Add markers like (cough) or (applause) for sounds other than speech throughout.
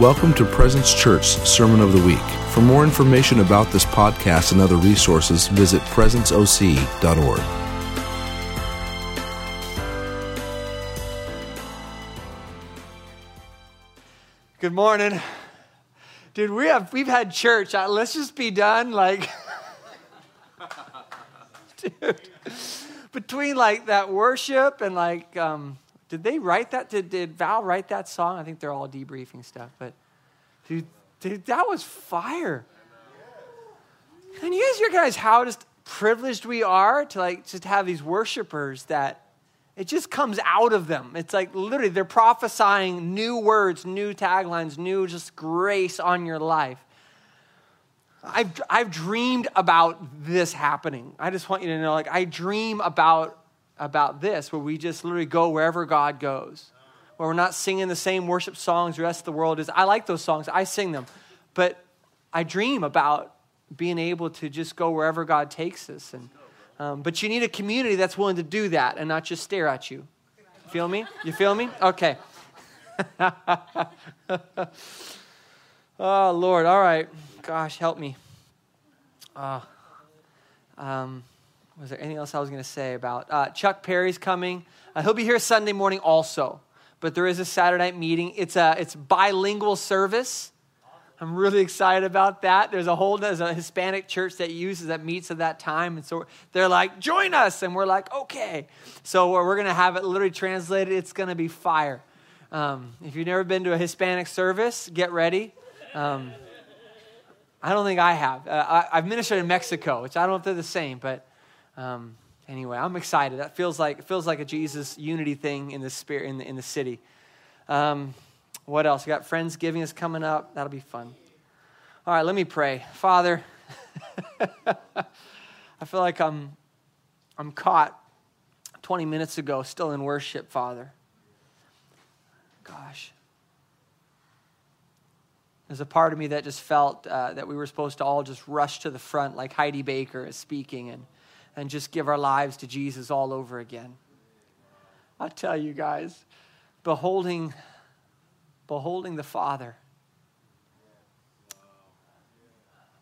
Welcome to Presence Church Sermon of the Week. For more information about this podcast and other resources, visit presenceoc.org. Good morning. Dude, we have we've had church. Uh, let's just be done like (laughs) Dude. Between like that worship and like um did they write that? Did, did Val write that song? I think they're all debriefing stuff, but dude, dude that was fire. And you guys realize how just privileged we are to like just have these worshipers that it just comes out of them. It's like literally they're prophesying new words, new taglines, new just grace on your life. I've, I've dreamed about this happening. I just want you to know, like, I dream about, about this, where we just literally go wherever God goes, where we're not singing the same worship songs the rest of the world is. I like those songs, I sing them, but I dream about being able to just go wherever God takes us. And, um, but you need a community that's willing to do that and not just stare at you. Feel me? You feel me? Okay. (laughs) oh, Lord. All right. Gosh, help me. Uh, um, was there anything else I was going to say about? Uh, Chuck Perry's coming. Uh, he'll be here Sunday morning also, but there is a Saturday night meeting. It's a it's bilingual service. I'm really excited about that. There's a whole there's a Hispanic church that uses that meets at that time, and so they're like, "Join us," and we're like, "Okay." So we're gonna have it literally translated. It's gonna be fire. Um, if you've never been to a Hispanic service, get ready. Um, I don't think I have. Uh, I, have ministered in Mexico, which I don't know if they're the same, but um, anyway, I'm excited. That feels like it feels like a Jesus unity thing in the spirit in the, in the city. Um, what else? We got Friendsgiving is coming up. That'll be fun. All right, let me pray. Father, (laughs) I feel like I'm, I'm caught 20 minutes ago, still in worship, Father. Gosh. There's a part of me that just felt uh, that we were supposed to all just rush to the front like Heidi Baker is speaking and, and just give our lives to Jesus all over again. I tell you guys, beholding beholding the Father.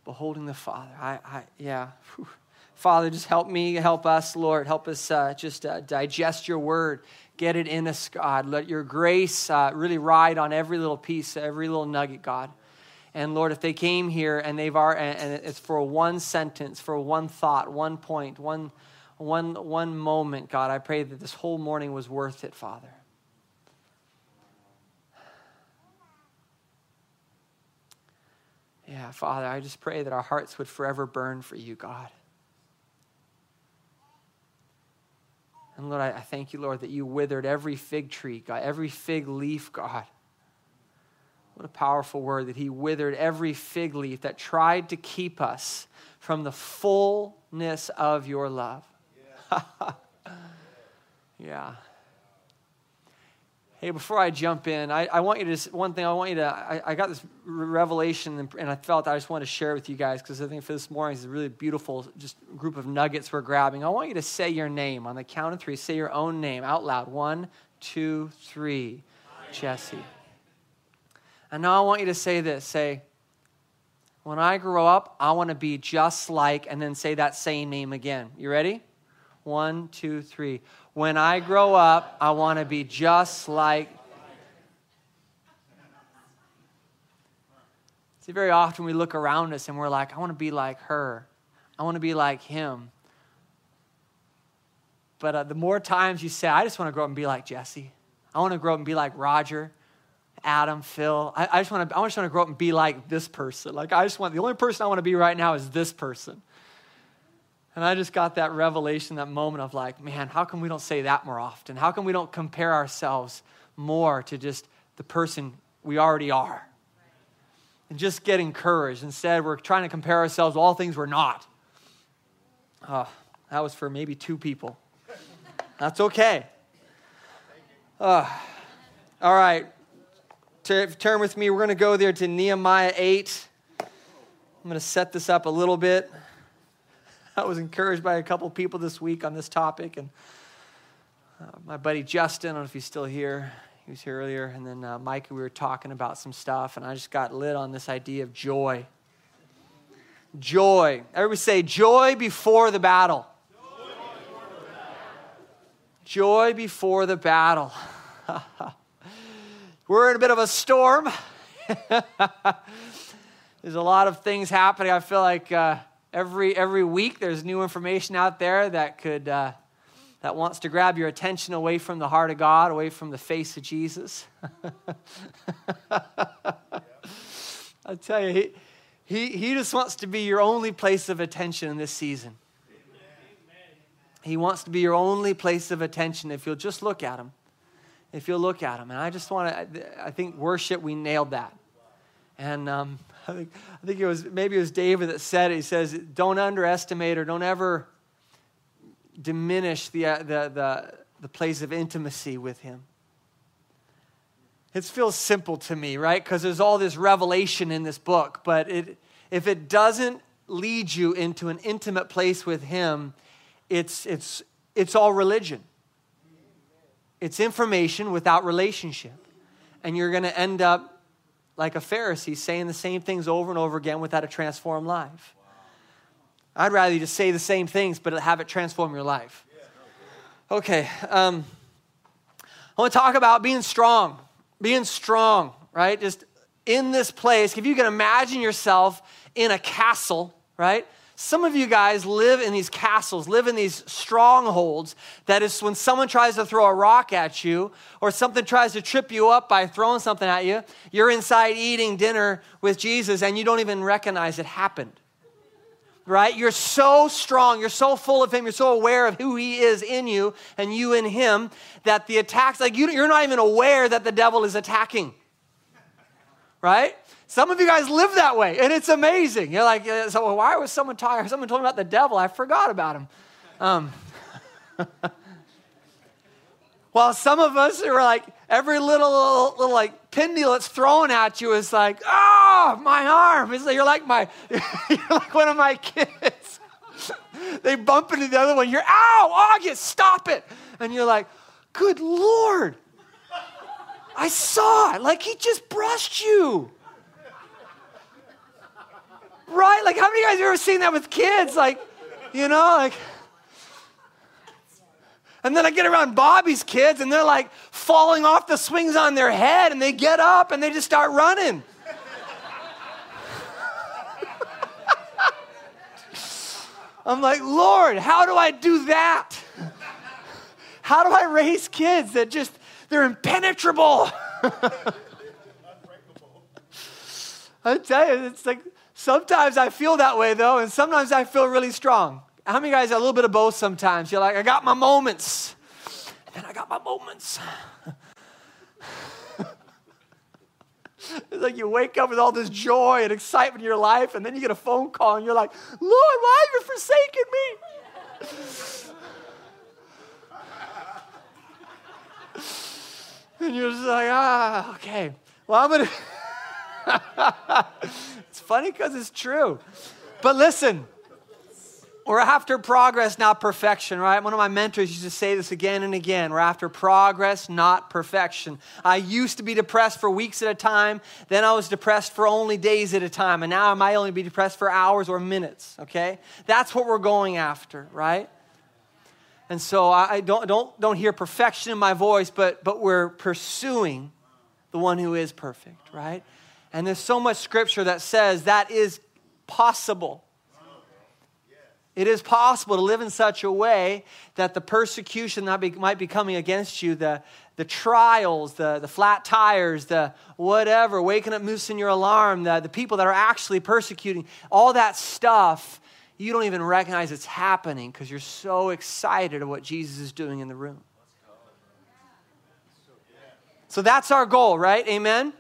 Beholding the Father. I, I yeah. Whew. Father, just help me, help us, Lord. Help us uh, just uh, digest your word. Get it in us, God. Let your grace uh, really ride on every little piece, every little nugget, God. And Lord, if they came here and they've are, and it's for one sentence, for one thought, one point, one, one, one moment, God, I pray that this whole morning was worth it, Father. Yeah, Father, I just pray that our hearts would forever burn for you, God. And Lord, I, I thank you, Lord, that you withered every fig tree, God, every fig leaf, God. What a powerful word that he withered every fig leaf that tried to keep us from the fullness of your love. (laughs) Yeah. Hey, before I jump in, I, I want you to just, one thing, I want you to, I, I got this revelation and, I felt I just want to share it with you guys because I think for this morning is a really beautiful just group of nuggets we're grabbing. I want you to say your name on the count of three. Say your own name out loud. One, two, three. Jesse. And now I want you to say this. Say, when I grow up, I want to be just like, and then say that same name again. You ready? One, two, three. When I grow up, I want to be just like. See, very often we look around us and we're like, I want to be like her. I want to be like him. But uh, the more times you say, I just want to grow up and be like Jesse. I want to grow up and be like Roger, Adam, Phil. I, I just want to, I just want to grow up and be like this person. Like, I just want, the only person I want to be right now is this person. And I just got that revelation, that moment of like, man, how come we don't say that more often? How come we don't compare ourselves more to just the person we already are? And just get encouraged. Instead, we're trying to compare ourselves to all things we're not. Oh, that was for maybe two people. That's okay. Uh, all right. Turn with me. We're going to go there to Nehemiah 8. I'm going to set this up a little bit. (laughs) I was encouraged by a couple people this week on this topic, and uh, my buddy Justin, I don't know if he's still here, He was here earlier. And then uh, Mike, we were talking about some stuff, and I just got lit on this idea of joy. Joy. Everybody say, joy before the battle. Joy before the battle. (laughs) (laughs) We're in a bit of a storm. (laughs) there's a lot of things happening. I feel like uh, every every week there's new information out there that could uh, that wants to grab your attention away from the heart of God, away from the face of Jesus. (laughs) I tell you, he, he, he just wants to be your only place of attention in this season. He wants to be your only place of attention if you'll just look at him. If you'll look at him. And I just want to, I think worship, we nailed that. And um, (laughs) I, think, I think it was, maybe it was David that said it. He says, don't underestimate or don't ever diminish the, uh, the, the, the place of intimacy with him. It feels simple to me, right? Because there's all this revelation in this book. But it, if it doesn't lead you into an intimate place with him, it's, it's, it's all religion. It's information without relationship. And you're going to end up like a Pharisee saying the same things over and over again without a transformed life. I'd rather you just say the same things, but have it transform your life. Okay. Um, I want to talk about being strong. Being strong, right? Just in this place. If you can imagine yourself in a castle, right? Some of you guys live in these castles, live in these strongholds. That is when someone tries to throw a rock at you or something tries to trip you up by throwing something at you, you're inside eating dinner with Jesus and you don't even recognize it happened. Right? You're so strong, you're so full of Him, you're so aware of who He is in you and you in Him that the attacks, like you, you're not even aware that the devil is attacking. Right? Some of you guys live that way, and it's amazing. You're like, so why was someone talking? Someone told me about the devil. I forgot about him. Um, (laughs) While some of us are like, every little, little, little, like needle that's thrown at you is like, oh, my arm. It's like, you're like my, (laughs) you're like one of my kids. (laughs) they bump into the other one. You're, ow, August, stop it. And you're like, good Lord. I saw it. Like he just brushed you. Right? Like, how many of you guys have ever seen that with kids? Like, you know, like. And then I get around Bobby's kids and they're like falling off the swings on their head and they get up and they just start running. (laughs) I'm like, Lord, how do I do that? How do I raise kids that just, they're impenetrable? (laughs) I tell you, it's like Sometimes I feel that way though, and sometimes I feel really strong. How many guys are a little bit of both sometimes? You're like, I got my moments, and then I got my moments. it's like you wake up with all this joy and excitement in your life, and then you get a phone call, and you're like, Lord, why have you forsaken me? and you're just like, ah, okay. Well, I'm going (laughs) to (laughs) funny because it's true. But listen, we're after progress, not perfection, right? One of my mentors used to say this again and again. We're after progress, not perfection. I used to be depressed for weeks at a time, then I was depressed for only days at a time, and now I might only be depressed for hours or minutes, okay? That's what we're going after, right? And so I don't, don't, don't hear perfection in my voice, but, but we're pursuing the one who is perfect, right? And there's so much scripture that says that is possible. It is possible to live in such a way that the persecution that be, might be coming against you, the, the trials, the, the flat tires, the whatever, waking up, moosing your alarm, the, the people that are actually persecuting, all that stuff, you don't even recognize it's happening because you're so excited of what Jesus is doing in the room. So that's our goal, right? Amen?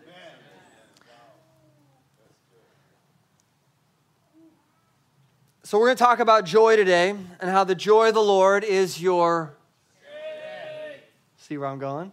So, we're going to talk about joy today and how the joy of the Lord is your. See where I'm going?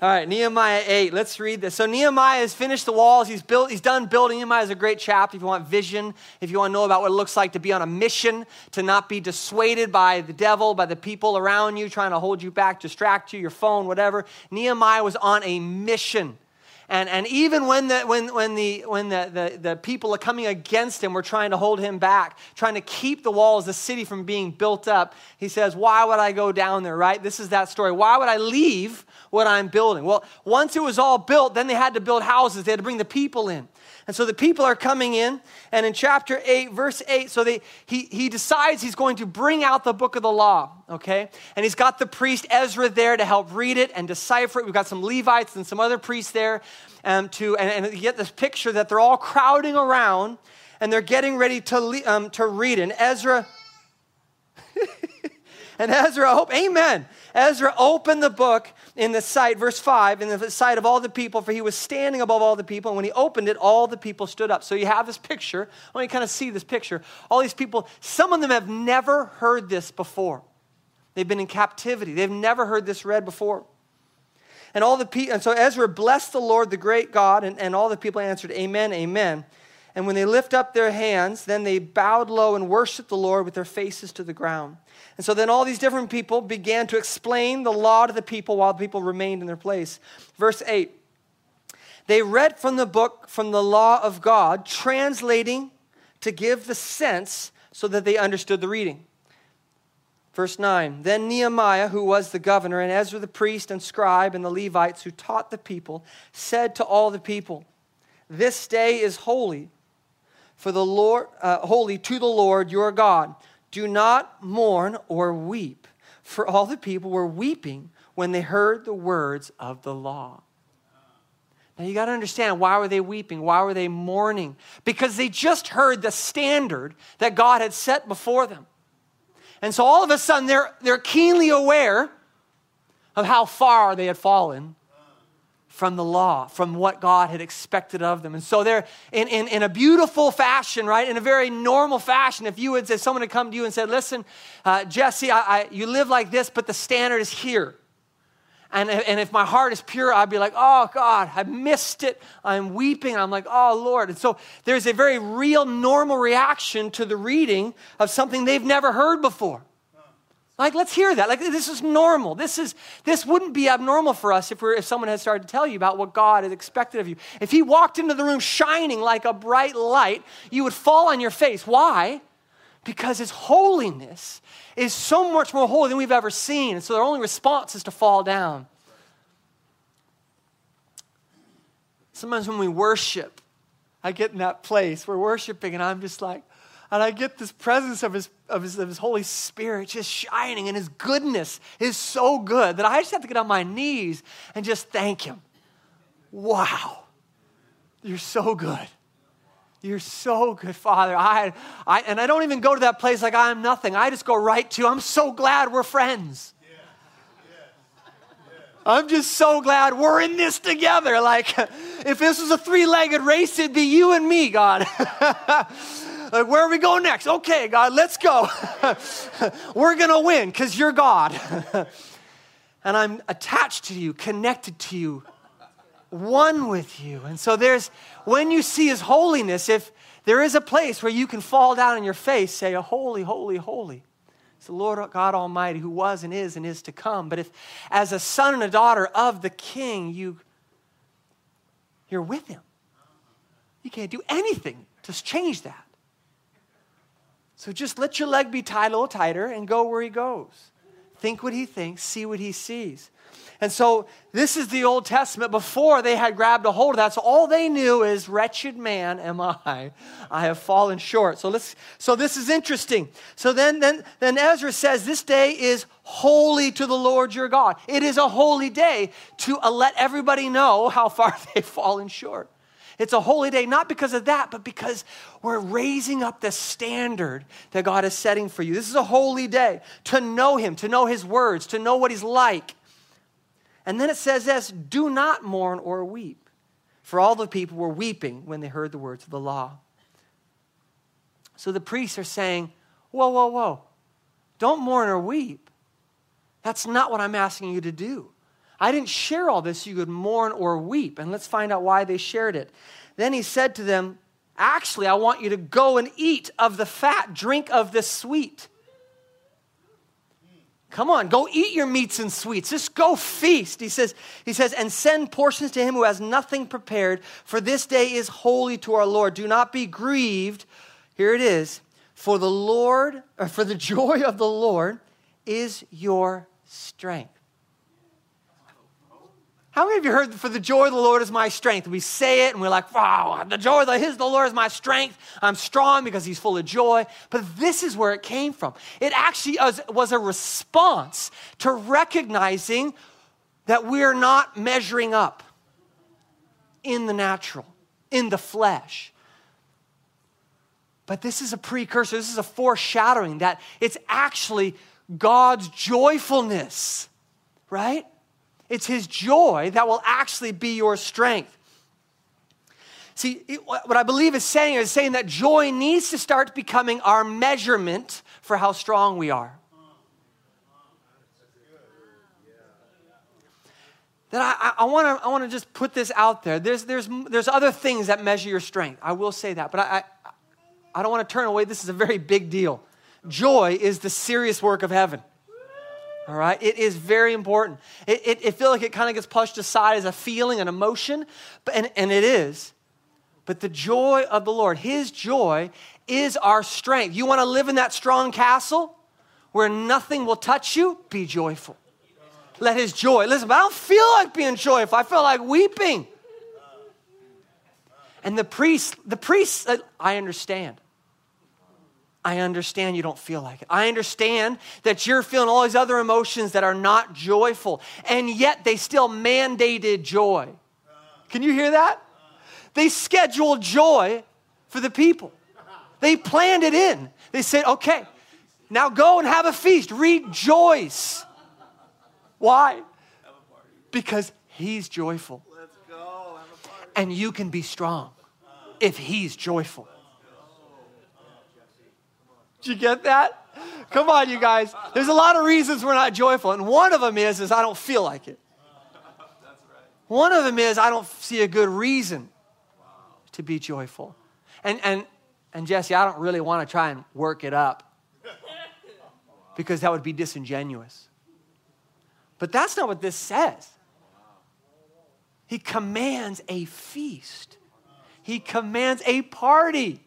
All right, Nehemiah 8. Let's read this. So Nehemiah has finished the walls. He's built, he's done building. Nehemiah is a great chapter if you want vision, if you want to know about what it looks like to be on a mission, to not be dissuaded by the devil, by the people around you trying to hold you back, distract you, your phone, whatever. Nehemiah was on a mission. And, and even when, the, when, when, the, when the, the, the people are coming against him, we're trying to hold him back, trying to keep the walls, of the city from being built up, he says, Why would I go down there, right? This is that story. Why would I leave what I'm building? Well, once it was all built, then they had to build houses, they had to bring the people in. And so the people are coming in, and in chapter 8, verse 8, so they, he, he decides he's going to bring out the book of the law, okay? And he's got the priest Ezra there to help read it and decipher it. We've got some Levites and some other priests there um, to, and, and get this picture that they're all crowding around and they're getting ready to, um, to read. And Ezra, (laughs) and Ezra, hope, amen. Ezra opened the book in the sight, verse 5, in the sight of all the people, for he was standing above all the people. And when he opened it, all the people stood up. So you have this picture. I want you to kind of see this picture. All these people, some of them have never heard this before. They've been in captivity, they've never heard this read before. And all the people, and so Ezra blessed the Lord, the great God, and, and all the people answered, Amen, Amen. And when they lift up their hands, then they bowed low and worshiped the Lord with their faces to the ground. And so then all these different people began to explain the law to the people while the people remained in their place. Verse 8 They read from the book, from the law of God, translating to give the sense so that they understood the reading. Verse 9 Then Nehemiah, who was the governor, and Ezra the priest and scribe, and the Levites who taught the people, said to all the people, This day is holy for the Lord, uh, holy to the Lord your God. Do not mourn or weep, for all the people were weeping when they heard the words of the law. Now you got to understand why were they weeping? Why were they mourning? Because they just heard the standard that God had set before them. And so all of a sudden they're, they're keenly aware of how far they had fallen from the law, from what God had expected of them. And so they're in, in, in a beautiful fashion, right? In a very normal fashion. If you would say, someone had come to you and said, listen, uh, Jesse, I, I, you live like this, but the standard is here. And, and if my heart is pure, I'd be like, oh God, I missed it. I'm weeping. I'm like, oh Lord. And so there's a very real, normal reaction to the reading of something they've never heard before. Like, let's hear that. Like, this is normal. This, is, this wouldn't be abnormal for us if, we're, if someone had started to tell you about what God had expected of you. If he walked into the room shining like a bright light, you would fall on your face. Why? Because his holiness is so much more holy than we've ever seen. And so their only response is to fall down. Sometimes when we worship, I get in that place, we're worshiping, and I'm just like, and I get this presence of his, of his, of his Holy Spirit just shining, and his goodness is so good that I just have to get on my knees and just thank him. Wow, you're so good. You're so good, Father. I, I, and I don't even go to that place like I'm nothing. I just go right to, I'm so glad we're friends. I'm just so glad we're in this together. Like, (laughs) if this was a three legged race, it'd be you and me, God. (laughs) Like, where are we going next? Okay, God, let's go. (laughs) We're going to win because you're God. (laughs) and I'm attached to you, connected to you, one with you. And so there's, when you see His holiness, if there is a place where you can fall down on your face, say, Holy, holy, holy. It's the Lord God Almighty who was and is and is to come. But if, as a son and a daughter of the King, you, you're with Him, you can't do anything to change that. So just let your leg be tied a little tighter and go where he goes. Think what he thinks, see what he sees. And so this is the Old Testament before they had grabbed a hold of that. So all they knew is, wretched man am I. I have fallen short. So let's so this is interesting. So then then then Ezra says this day is holy to the Lord your God. It is a holy day to uh, let everybody know how far (laughs) they've fallen short. It's a holy day, not because of that, but because we're raising up the standard that God is setting for you. This is a holy day to know Him, to know His words, to know what He's like. And then it says this do not mourn or weep, for all the people were weeping when they heard the words of the law. So the priests are saying, Whoa, whoa, whoa, don't mourn or weep. That's not what I'm asking you to do. I didn't share all this you could mourn or weep. And let's find out why they shared it. Then he said to them, Actually, I want you to go and eat of the fat, drink of the sweet. Come on, go eat your meats and sweets. Just go feast. He says, he says, and send portions to him who has nothing prepared, for this day is holy to our Lord. Do not be grieved. Here it is. For the Lord, or for the (laughs) joy of the Lord is your strength. How many of you heard, for the joy of the Lord is my strength? We say it and we're like, wow, the joy of the, his, the Lord is my strength. I'm strong because he's full of joy. But this is where it came from. It actually was, was a response to recognizing that we're not measuring up in the natural, in the flesh. But this is a precursor, this is a foreshadowing that it's actually God's joyfulness, right? It's His joy that will actually be your strength. See, what I believe is saying is saying that joy needs to start becoming our measurement for how strong we are. That I, I, want to I wanna just put this out there. There's, there's, there's other things that measure your strength. I will say that. But I, I, I don't want to turn away. This is a very big deal. Joy is the serious work of heaven. All right? It is very important. It, it, it feels like it kind of gets pushed aside as a feeling, an emotion, but, and, and it is. But the joy of the Lord, His joy, is our strength. You want to live in that strong castle where nothing will touch you? Be joyful. Let His joy. Listen, I don't feel like being joyful. I feel like weeping. And the priest, the priest, I understand. I understand you don't feel like it. I understand that you're feeling all these other emotions that are not joyful, and yet they still mandated joy. Can you hear that? They scheduled joy for the people, they planned it in. They said, okay, now go and have a feast, rejoice. Why? Because he's joyful. And you can be strong if he's joyful. Did you get that? Come on, you guys. There's a lot of reasons we're not joyful, and one of them is is I don't feel like it. One of them is I don't see a good reason to be joyful. And and and Jesse, I don't really want to try and work it up because that would be disingenuous. But that's not what this says. He commands a feast. He commands a party.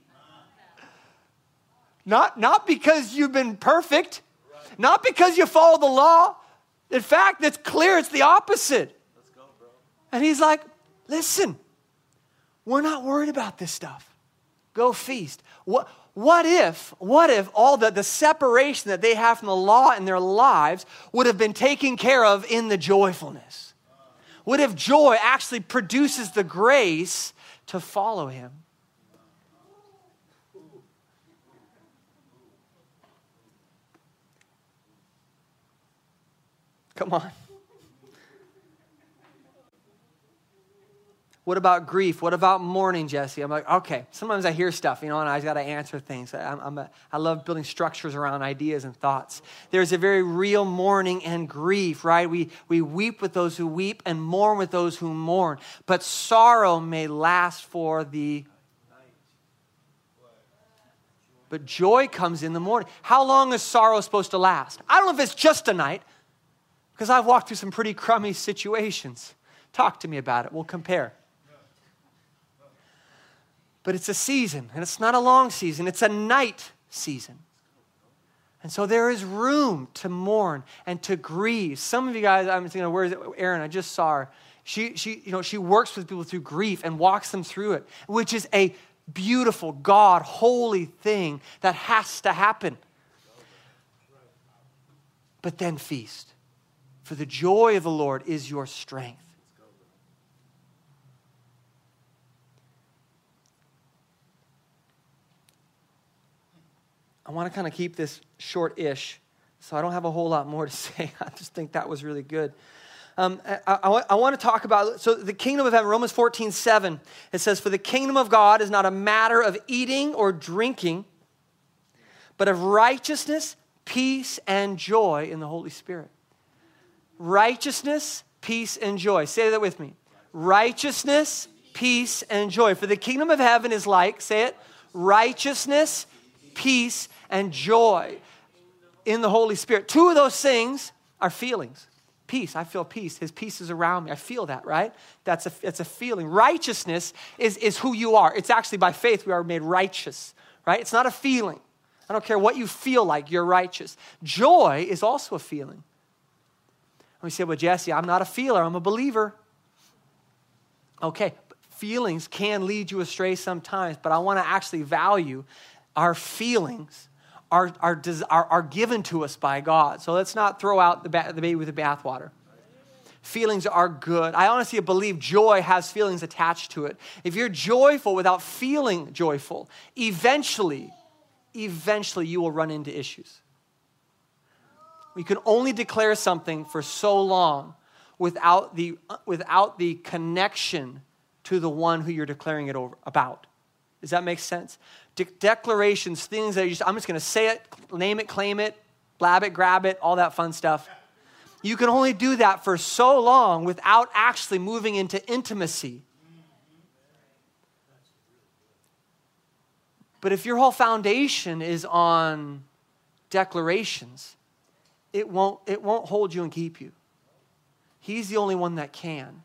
Not, not because you've been perfect, not because you follow the law. In fact, it's clear it's the opposite. Go, and he's like, listen, we're not worried about this stuff. Go feast. What, what if, what if all the, the separation that they have from the law in their lives would have been taken care of in the joyfulness? What if joy actually produces the grace to follow him? Come on. What about grief? What about mourning, Jesse? I'm like, okay. Sometimes I hear stuff, you know, and I just got to answer things. I'm, I'm a, I love building structures around ideas and thoughts. There's a very real mourning and grief, right? We, we weep with those who weep and mourn with those who mourn. But sorrow may last for the night. but joy comes in the morning. How long is sorrow supposed to last? I don't know if it's just a night. Because I've walked through some pretty crummy situations. Talk to me about it. We'll compare. But it's a season, and it's not a long season, it's a night season. And so there is room to mourn and to grieve. Some of you guys, I'm thinking, where is it? Erin? I just saw her. She, she, you know, she works with people through grief and walks them through it, which is a beautiful, God, holy thing that has to happen. But then feast. For the joy of the Lord is your strength. I want to kind of keep this short ish, so I don't have a whole lot more to (laughs) say. I just think that was really good. Um, I, I, I, want to talk about so the kingdom of heaven romans 14 7 it says for the kingdom of god is not a matter of eating or drinking but of righteousness peace and joy in the holy spirit righteousness, peace, and joy. Say that with me. Righteousness, peace, and joy. For the kingdom of heaven is like, say it, righteousness, peace, and joy in the Holy Spirit. Two of those things are feelings. Peace, I feel peace. His peace is around me. I feel that, right? That's a, it's a feeling. Righteousness is, is who you are. It's actually by faith we are made righteous, right? It's not a feeling. I don't care what you feel like, you're righteous. Joy is also a feeling. And we say, well, Jesse, I'm not a feeler, I'm a believer. Okay, feelings can lead you astray sometimes, but I want to actually value our feelings are, are, are, are given to us by God. So let's not throw out the, ba- the baby with the bathwater. Feelings are good. I honestly believe joy has feelings attached to it. If you're joyful without feeling joyful, eventually, eventually you will run into issues. We can only declare something for so long without the, without the connection to the one who you're declaring it over, about. Does that make sense? De- declarations, things that just, I'm just going to say it, name it, claim it, blab it, grab it, all that fun stuff. You can only do that for so long without actually moving into intimacy. But if your whole foundation is on declarations, it won't, it won't hold you and keep you. He's the only one that can.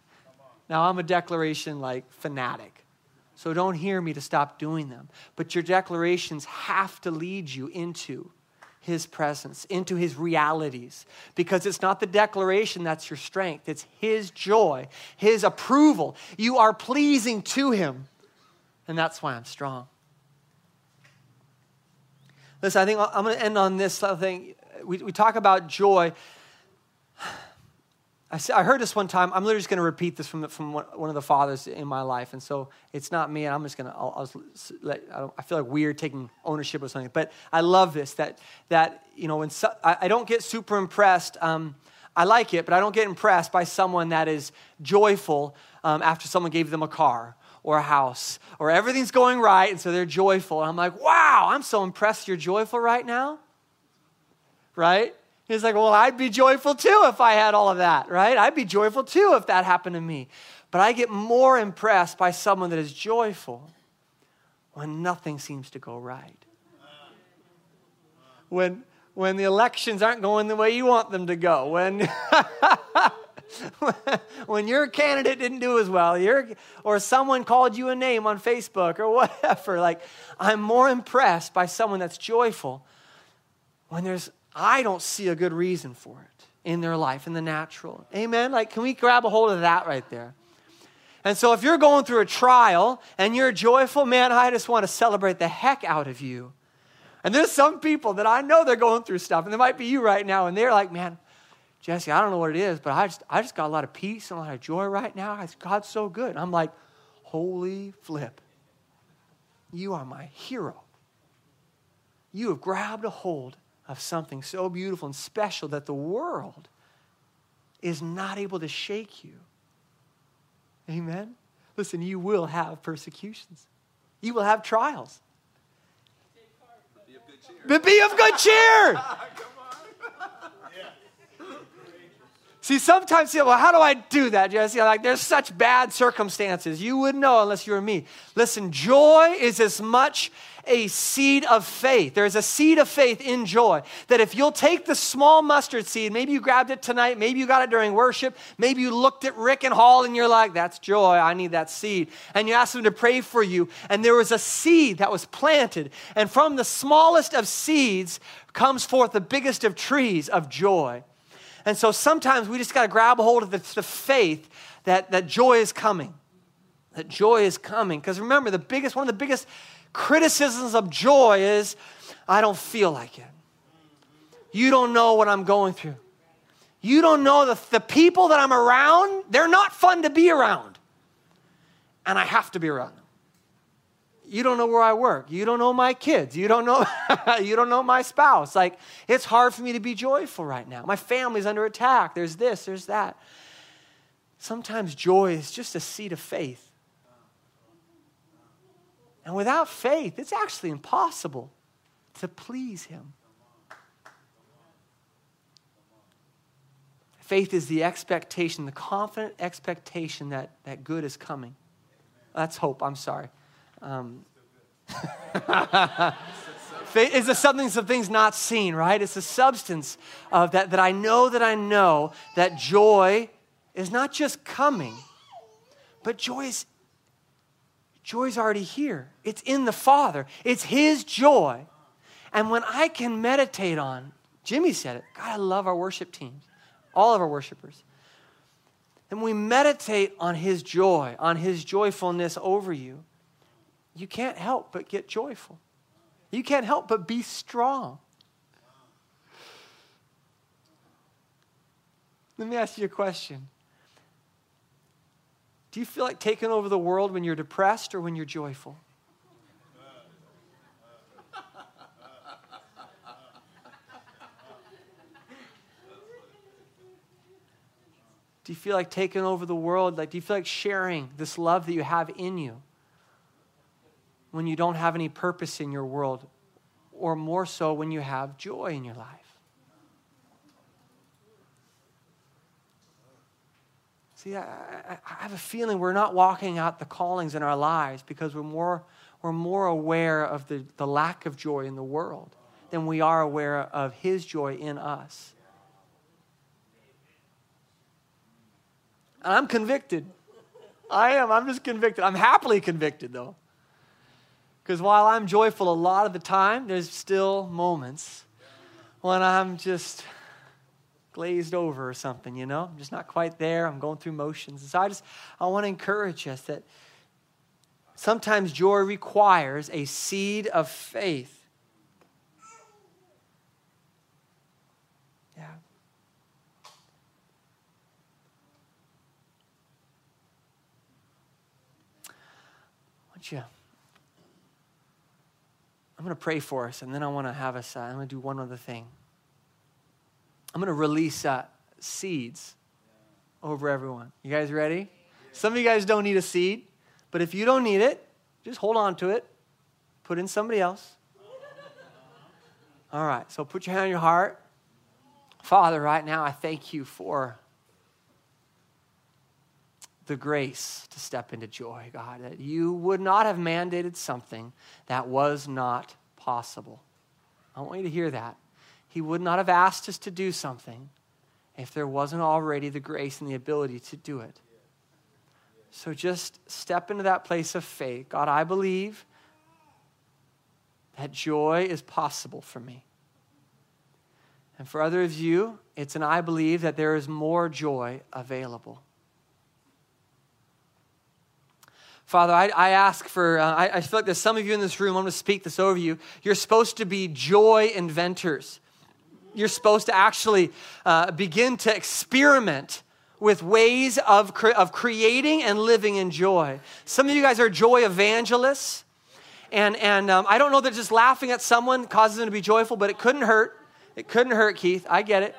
Now, I'm a declaration like fanatic. So don't hear me to stop doing them. But your declarations have to lead you into his presence, into his realities. Because it's not the declaration that's your strength, it's his joy, his approval. You are pleasing to him. And that's why I'm strong. Listen, I think I'm going to end on this thing. We, we talk about joy. I, I heard this one time. I'm literally just going to repeat this from, the, from one of the fathers in my life. And so it's not me. And I'm just going to, I feel like weird taking ownership of something. But I love this that, that you know, when so, I, I, don't get super impressed. Um, I like it, but I don't get impressed by someone that is joyful um, after someone gave them a car or a house or everything's going right. And so they're joyful. And I'm like, wow, I'm so impressed you're joyful right now. Right? He's like, Well, I'd be joyful too if I had all of that, right? I'd be joyful too if that happened to me. But I get more impressed by someone that is joyful when nothing seems to go right. When, when the elections aren't going the way you want them to go. When, (laughs) when your candidate didn't do as well, your, or someone called you a name on Facebook or whatever. Like, I'm more impressed by someone that's joyful when there's I don't see a good reason for it in their life, in the natural. Amen? Like, can we grab a hold of that right there? And so, if you're going through a trial and you're a joyful, man, I just want to celebrate the heck out of you. And there's some people that I know they're going through stuff, and there might be you right now, and they're like, man, Jesse, I don't know what it is, but I just, I just got a lot of peace and a lot of joy right now. God's so good. I'm like, holy flip. You are my hero. You have grabbed a hold of something so beautiful and special that the world is not able to shake you. Amen? Listen, you will have persecutions, you will have trials. But be of good cheer. (laughs) See, sometimes you well, how do I do that, Jesse? Like, there's such bad circumstances. You wouldn't know unless you were me. Listen, joy is as much a seed of faith. There's a seed of faith in joy that if you'll take the small mustard seed, maybe you grabbed it tonight, maybe you got it during worship, maybe you looked at Rick and Hall and you're like, that's joy, I need that seed. And you asked them to pray for you. And there was a seed that was planted. And from the smallest of seeds comes forth the biggest of trees of joy. And so sometimes we just got to grab a hold of the, the faith that, that joy is coming. That joy is coming. Because remember, the biggest, one of the biggest criticisms of joy is I don't feel like it. You don't know what I'm going through. You don't know the, the people that I'm around, they're not fun to be around. And I have to be around them. You don't know where I work. You don't know my kids. You don't know (laughs) you don't know my spouse. Like it's hard for me to be joyful right now. My family's under attack. There's this, there's that. Sometimes joy is just a seed of faith. And without faith, it's actually impossible to please Him. Faith is the expectation, the confident expectation that, that good is coming. That's hope, I'm sorry. Um, (laughs) faith is the substance of things not seen, right? It's the substance of that, that I know that I know that joy is not just coming, but joy is joy's already here. It's in the Father. It's His joy. And when I can meditate on, Jimmy said it, God, I love our worship teams, all of our worshipers. And we meditate on His joy, on His joyfulness over you, you can't help but get joyful. You can't help but be strong. Let me ask you a question. Do you feel like taking over the world when you're depressed or when you're joyful? Do you feel like taking over the world? Like, do you feel like sharing this love that you have in you when you don't have any purpose in your world, or more so when you have joy in your life? See, I, I, have a feeling we're not walking out the callings in our lives because we're more, we're more aware of the, the lack of joy in the world than we are aware of His joy in us. And I'm convicted. I am. I'm just convicted. I'm happily convicted, though. Because while I'm joyful a lot of the time, there's still moments when I'm just glazed over or something, you know? I'm just not quite there. I'm going through motions. And so I just, I want to encourage us that sometimes joy requires a seed of faith. Yeah. I want you. I'm going to pray for us, and then I want to have us, uh, I'm going to do one other thing. I'm going to release uh, seeds over everyone. You guys ready? Some of you guys don't need a seed, but if you don't need it, just hold on to it, put in somebody else. All right, so put your hand on your heart. Father, right now, I thank you for the grace to step into joy, God, that you would not have mandated something that was not possible. I want you to hear that. He would not have asked us to do something if there wasn't already the grace and the ability to do it. So just step into that place of faith. God, I believe that joy is possible for me. And for others of you, it's an I believe that there is more joy available. Father, I, I ask for, uh, I, I feel like there's some of you in this room, I'm going to speak this over you. You're supposed to be joy inventors you're supposed to actually uh, begin to experiment with ways of, cre- of creating and living in joy. Some of you guys are joy evangelists. And, and um, I don't know that just laughing at someone causes them to be joyful, but it couldn't hurt. It couldn't hurt, Keith. I get it.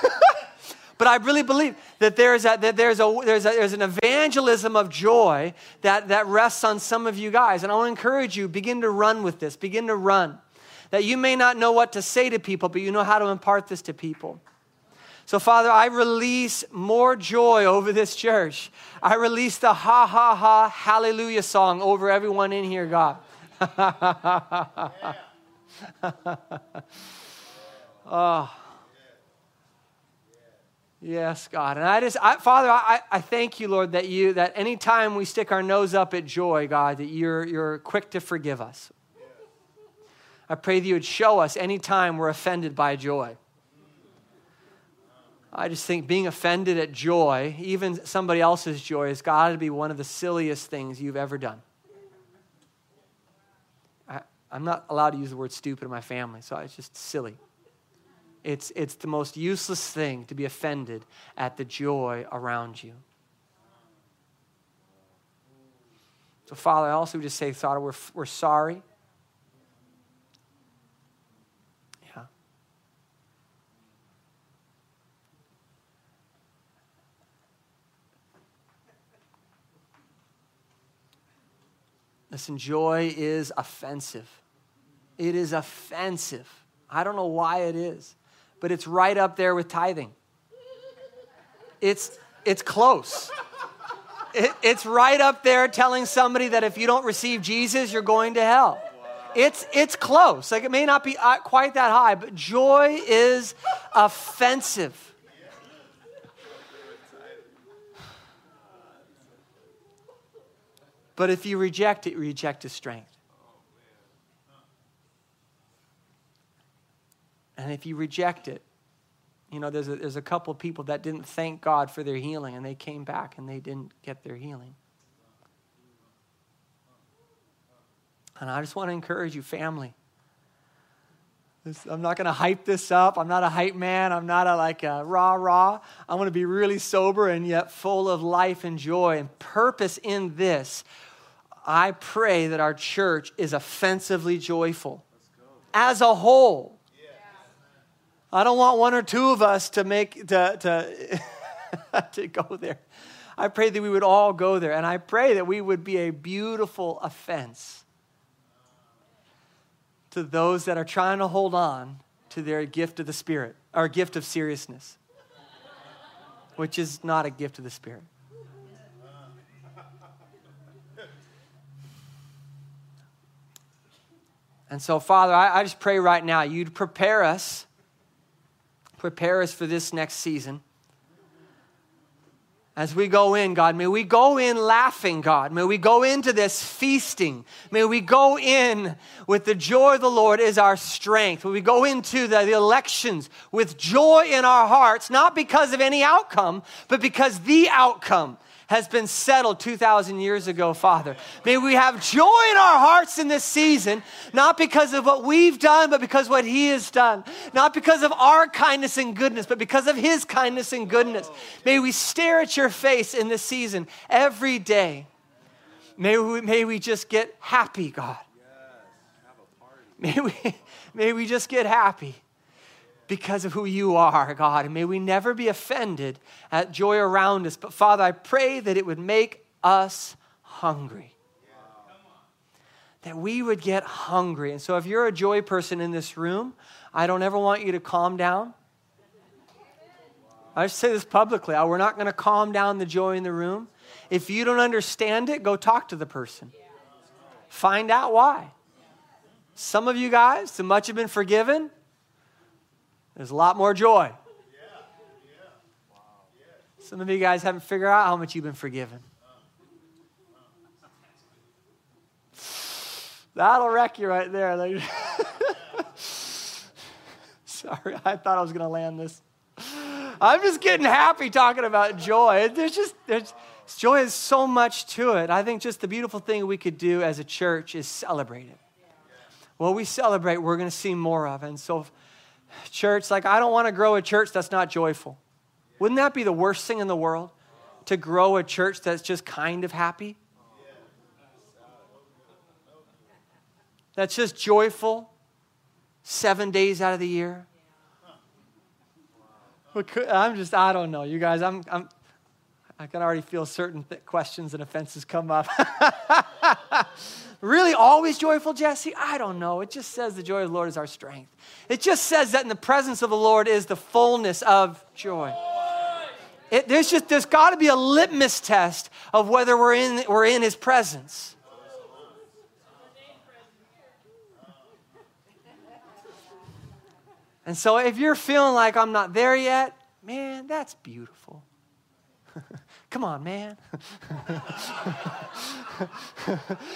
(laughs) but I really believe that there's, a, that there's, a, there's, a, there's an evangelism of joy that, that rests on some of you guys. And I want to encourage you begin to run with this, begin to run that you may not know what to say to people, but you know how to impart this to people. So, Father, I release more joy over this church. I release the ha ha ha hallelujah song over everyone in here, God. (laughs) oh. Yes, God. And I just, I, Father, I, I thank you, Lord, that you, that anytime we stick our nose up at joy, God, that you're, you're quick to forgive us. I pray that you would show us anytime we're offended by joy. I just think being offended at joy, even somebody else's joy, has got to be one of the silliest things you've ever done. I, am not allowed to use the word stupid in my family, so it's just silly. It's, it's the most useless thing to be offended at the joy around you. So, Father, I also just say, Father, we're, we're sorry Listen, joy is offensive. It is offensive. I don't know why it is, but it's right up there with tithing. It's, it's close. It, it's right up there telling somebody that if you don't receive Jesus, you're going to hell. It's, it's close. Like it may not be uh, quite that high, but joy is offensive. But if you reject it, you reject his strength. And if you reject it, you know, there's a, there's a couple of people that didn't thank God for their healing and they came back and they didn't get their healing. And I just want to encourage you, family. This, I'm not going to hype this up. I'm not a hype man. I'm not a like a rah rah. I want to be really sober and yet full of life and joy and purpose in this. I pray that our church is offensively joyful as a whole. I don't want one or two of us to make to to, (laughs) to go there. I pray that we would all go there, and I pray that we would be a beautiful offense to those that are trying to hold on to their gift of the Spirit, or gift of seriousness, which is not a gift of the Spirit. And so, Father, I, I just pray right now you'd prepare us prepare us for this next season. As we go in, God, may we go in laughing, God. May we go into this feasting. May we go in with the joy of the Lord is our strength. May we go into the, the elections with joy in our hearts, not because of any outcome, but because the outcome has been settled 2,000 years ago, Father. May we have joy in our hearts in this season, not because of what we've done, but because what He has done. Not because of our kindness and goodness, but because of His kindness and goodness. May we stare at your face in this season every day. May we, may we just get happy, God. May we, (laughs) may we just get happy because of who you are, God. And may we never be offended at joy around us. But Father, I pray that it would make us hungry. That we would get hungry. And so if you're a joy person in this room, I don't ever want you to calm down. I say this publicly. We're not going to calm down the joy in the room. If you don't understand it, go talk to the person. Find out why. Some of you guys, so much have been forgiven, there's a lot more joy. Some of you guys haven't figured out how much you've been forgiven. That'll wreck you right there. (laughs) Sorry, I thought I was going to land this. I'm just getting happy talking about joy. There's just, there's, joy is so much to it. I think just the beautiful thing we could do as a church is celebrate it. What we celebrate, we're going to see more of. And so, church, like, I don't want to grow a church that's not joyful. Wouldn't that be the worst thing in the world? To grow a church that's just kind of happy? That's just joyful seven days out of the year? I'm just, I don't know. You guys, I'm, I'm I can already feel certain th- questions and offenses come up. (laughs) really always joyful, Jesse? I don't know. It just says the joy of the Lord is our strength. It just says that in the presence of the Lord is the fullness of joy. It, there's just there's got to be a litmus test of whether we're in we're in His presence. And so if you're feeling like I'm not there yet, man, that's beautiful. (laughs) Come on, man. (laughs)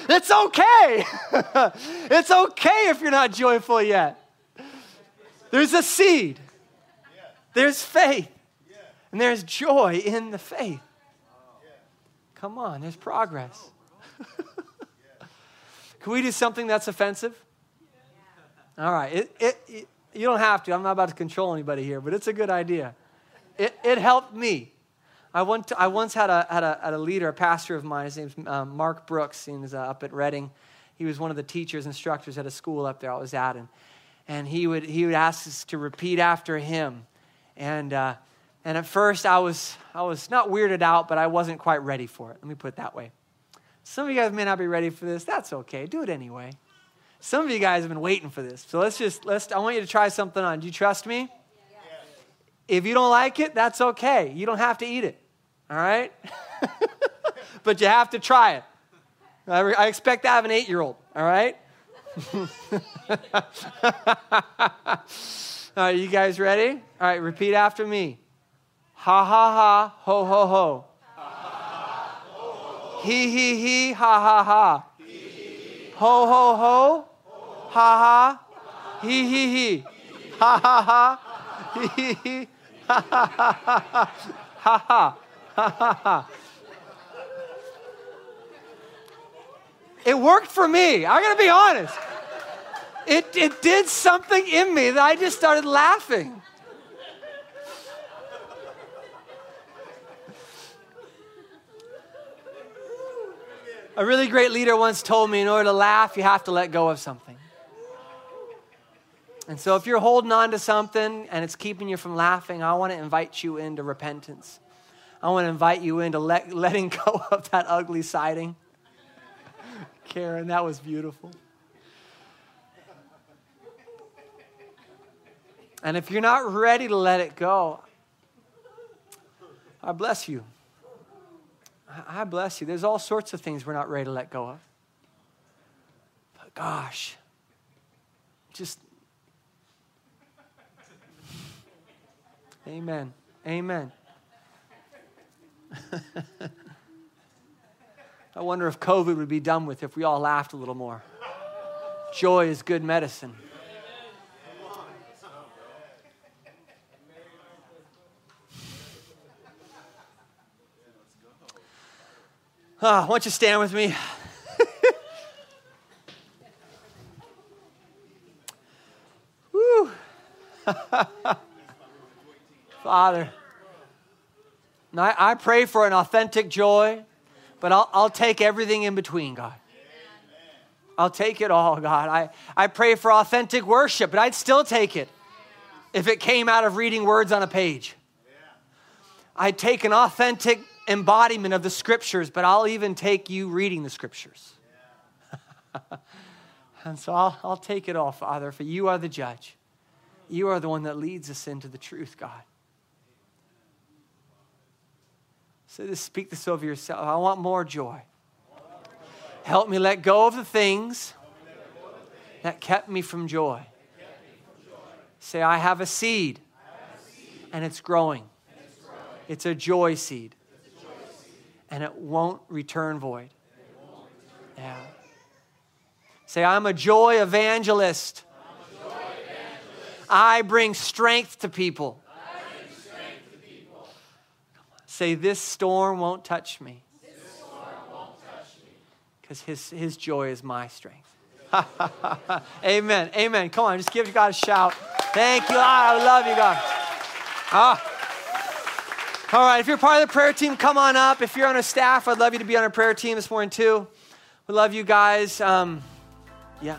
it's okay. (laughs) it's okay if you're not joyful yet. There's a seed, there's faith, and there's joy in the faith. Come on, there's progress. Can we do something that's offensive? All right. It, it, it, you don't have to. I'm not about to control anybody here, but it's a good idea. It, it helped me. I, went to, I once had a, had, a, had a leader, a pastor of mine. His name's um, Mark Brooks. He was uh, up at Redding. He was one of the teachers, instructors at a school up there I was at. And, and he, would, he would ask us to repeat after him. And, uh, and at first, I was, I was not weirded out, but I wasn't quite ready for it. Let me put it that way. Some of you guys may not be ready for this. That's okay. Do it anyway. Some of you guys have been waiting for this. So let's just, let's, I want you to try something on. Do you trust me? If you don't like it, that's okay. You don't have to eat it. All right? (laughs) but you have to try it. I expect to have an eight year old. All right? (laughs) All right, you guys ready? All right, repeat after me. Ha ha ha, ho ho ho. He he he, ha ha ha. Ho ho ho, ha ha. He he he, ha ha ha. He he he, ha ha ha ha ha ha ha. It worked for me. I'm going to be honest. It, it did something in me that I just started laughing. A really great leader once told me in order to laugh, you have to let go of something. And so, if you're holding on to something and it's keeping you from laughing, I want to invite you into repentance. I want to invite you into let, (laughs) letting go of that ugly siding. Karen, that was beautiful. And if you're not ready to let it go, I bless you. I bless you. There's all sorts of things we're not ready to let go of. But gosh, just. Amen. Amen. I wonder if COVID would be done with if we all laughed a little more. Joy is good medicine. Ah, oh, why don't you stand with me? Father, I, I pray for an authentic joy, but I'll, I'll take everything in between, God. I'll take it all, God. I, I pray for authentic worship, but I'd still take it if it came out of reading words on a page. I'd take an authentic embodiment of the scriptures, but I'll even take you reading the scriptures. (laughs) and so I'll, I'll take it all, Father, for you are the judge. You are the one that leads us into the truth, God. So just speak this over yourself. I want more joy. Help me let go of the things that kept me from joy. Say, I have a seed, and it's growing. It's a joy seed and it won't return void. Yeah. Say, I'm a joy evangelist. I bring strength to people. Say, this storm won't touch me. Because his, his joy is my strength. (laughs) Amen. Amen. Come on, just give God a shout. Thank you, God. I love you, God. Ah. All right, if you're part of the prayer team, come on up. If you're on a staff, I'd love you to be on our prayer team this morning too. We love you guys. Um, yeah.